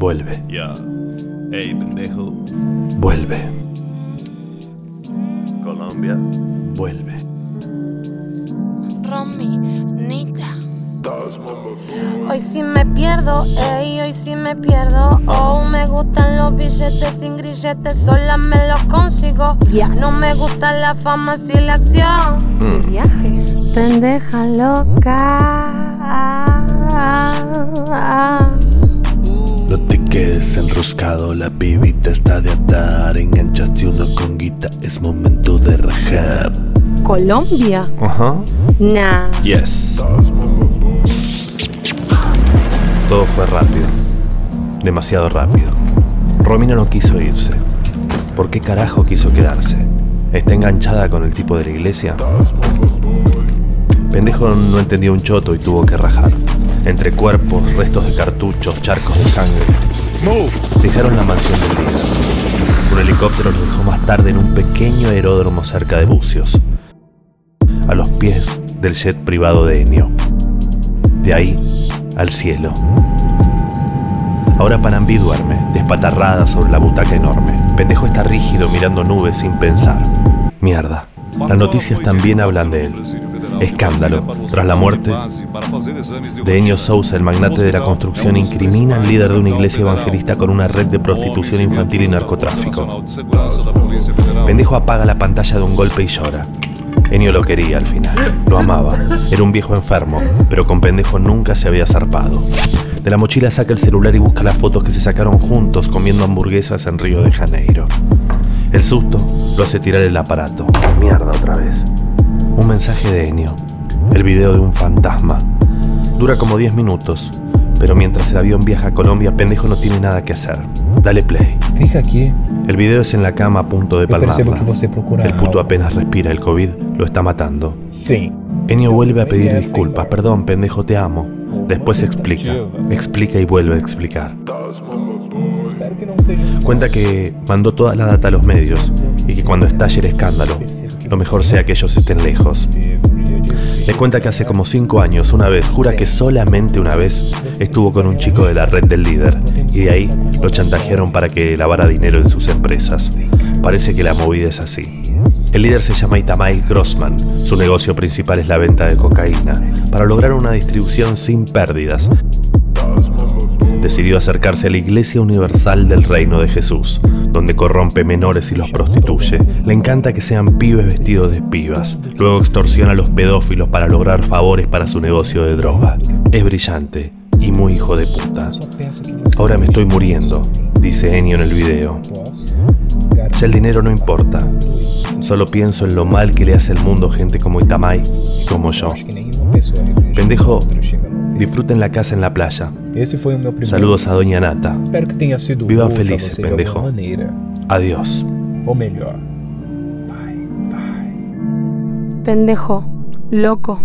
Vuelve. Ya. Ey, pendejo. Vuelve. Colombia. Vuelve. Romy, Nita. Hoy sí me pierdo, ey, hoy sí me pierdo. Oh, me gustan los billetes sin grilletes, sola me los consigo. No me gusta la fama sin la acción. Viaje. Pendeja loca. No te quedes enroscado, la pibita está de atar. Enganchaste uno con guita, es momento de rajar. Colombia. Ajá. Nah. Yes. Todo fue rápido. Demasiado rápido. Romina no quiso irse. ¿Por qué carajo quiso quedarse? ¿Está enganchada con el tipo de la iglesia? Pendejo no entendió un choto y tuvo que rajar. Entre cuerpos, restos de cartuchos, charcos de sangre. Dejaron la mansión del líder. Un helicóptero los dejó más tarde en un pequeño aeródromo cerca de Bucios, a los pies del jet privado de Enio. De ahí al cielo. Ahora Panambí duerme, despatarrada sobre la butaca enorme. Pendejo está rígido mirando nubes sin pensar. Mierda. Las noticias también hablan de él. Escándalo. Tras la muerte de Enio Sousa, el magnate de la construcción, incrimina al líder de una iglesia evangelista con una red de prostitución infantil y narcotráfico. Pendejo apaga la pantalla de un golpe y llora. Enio lo quería al final, lo amaba. Era un viejo enfermo, pero con pendejo nunca se había zarpado. De la mochila saca el celular y busca las fotos que se sacaron juntos comiendo hamburguesas en Río de Janeiro. El susto lo hace tirar el aparato. Mierda otra vez. Un mensaje de Enio. El video de un fantasma. Dura como 10 minutos, pero mientras el avión viaja a Colombia, pendejo no tiene nada que hacer. Dale play. Fica aqui. El video es en la cama a punto de palmarla. El puto apenas respira, el COVID lo está matando. Sim. Enio vuelve a pedir disculpas. Perdón, pendejo, te amo. Después explica. Explica y vuelve a explicar. Cuenta que mandó toda la data a los medios y que cuando estalle el escándalo, lo mejor sea que ellos estén lejos. Le cuenta que hace como 5 años, una vez, jura que solamente una vez, estuvo con un chico de la red del líder y de ahí lo chantajearon para que lavara dinero en sus empresas. Parece que la movida es así. El líder se llama Itamai Grossman. Su negocio principal es la venta de cocaína. Para lograr una distribución sin pérdidas, decidió acercarse a la Iglesia Universal del Reino de Jesús, donde corrompe menores y los prostituye. Le encanta que sean pibes vestidos de pibas. Luego extorsiona a los pedófilos para lograr favores para su negocio de droga. Es brillante y muy hijo de puta. Ahora me estoy muriendo, dice Ennio en el video. Ya el dinero no importa. Solo pienso en lo mal que le hace al mundo gente como Itamai y como yo. Pendejo, disfruten la casa en la playa. Esse foi o meu primeiro. Saludos a Doña Nata. Espero que tenha sido Vivan útil a pendejo. maneira. Adiós. Ou melhor. Pai, pai. Pendejo. Loco.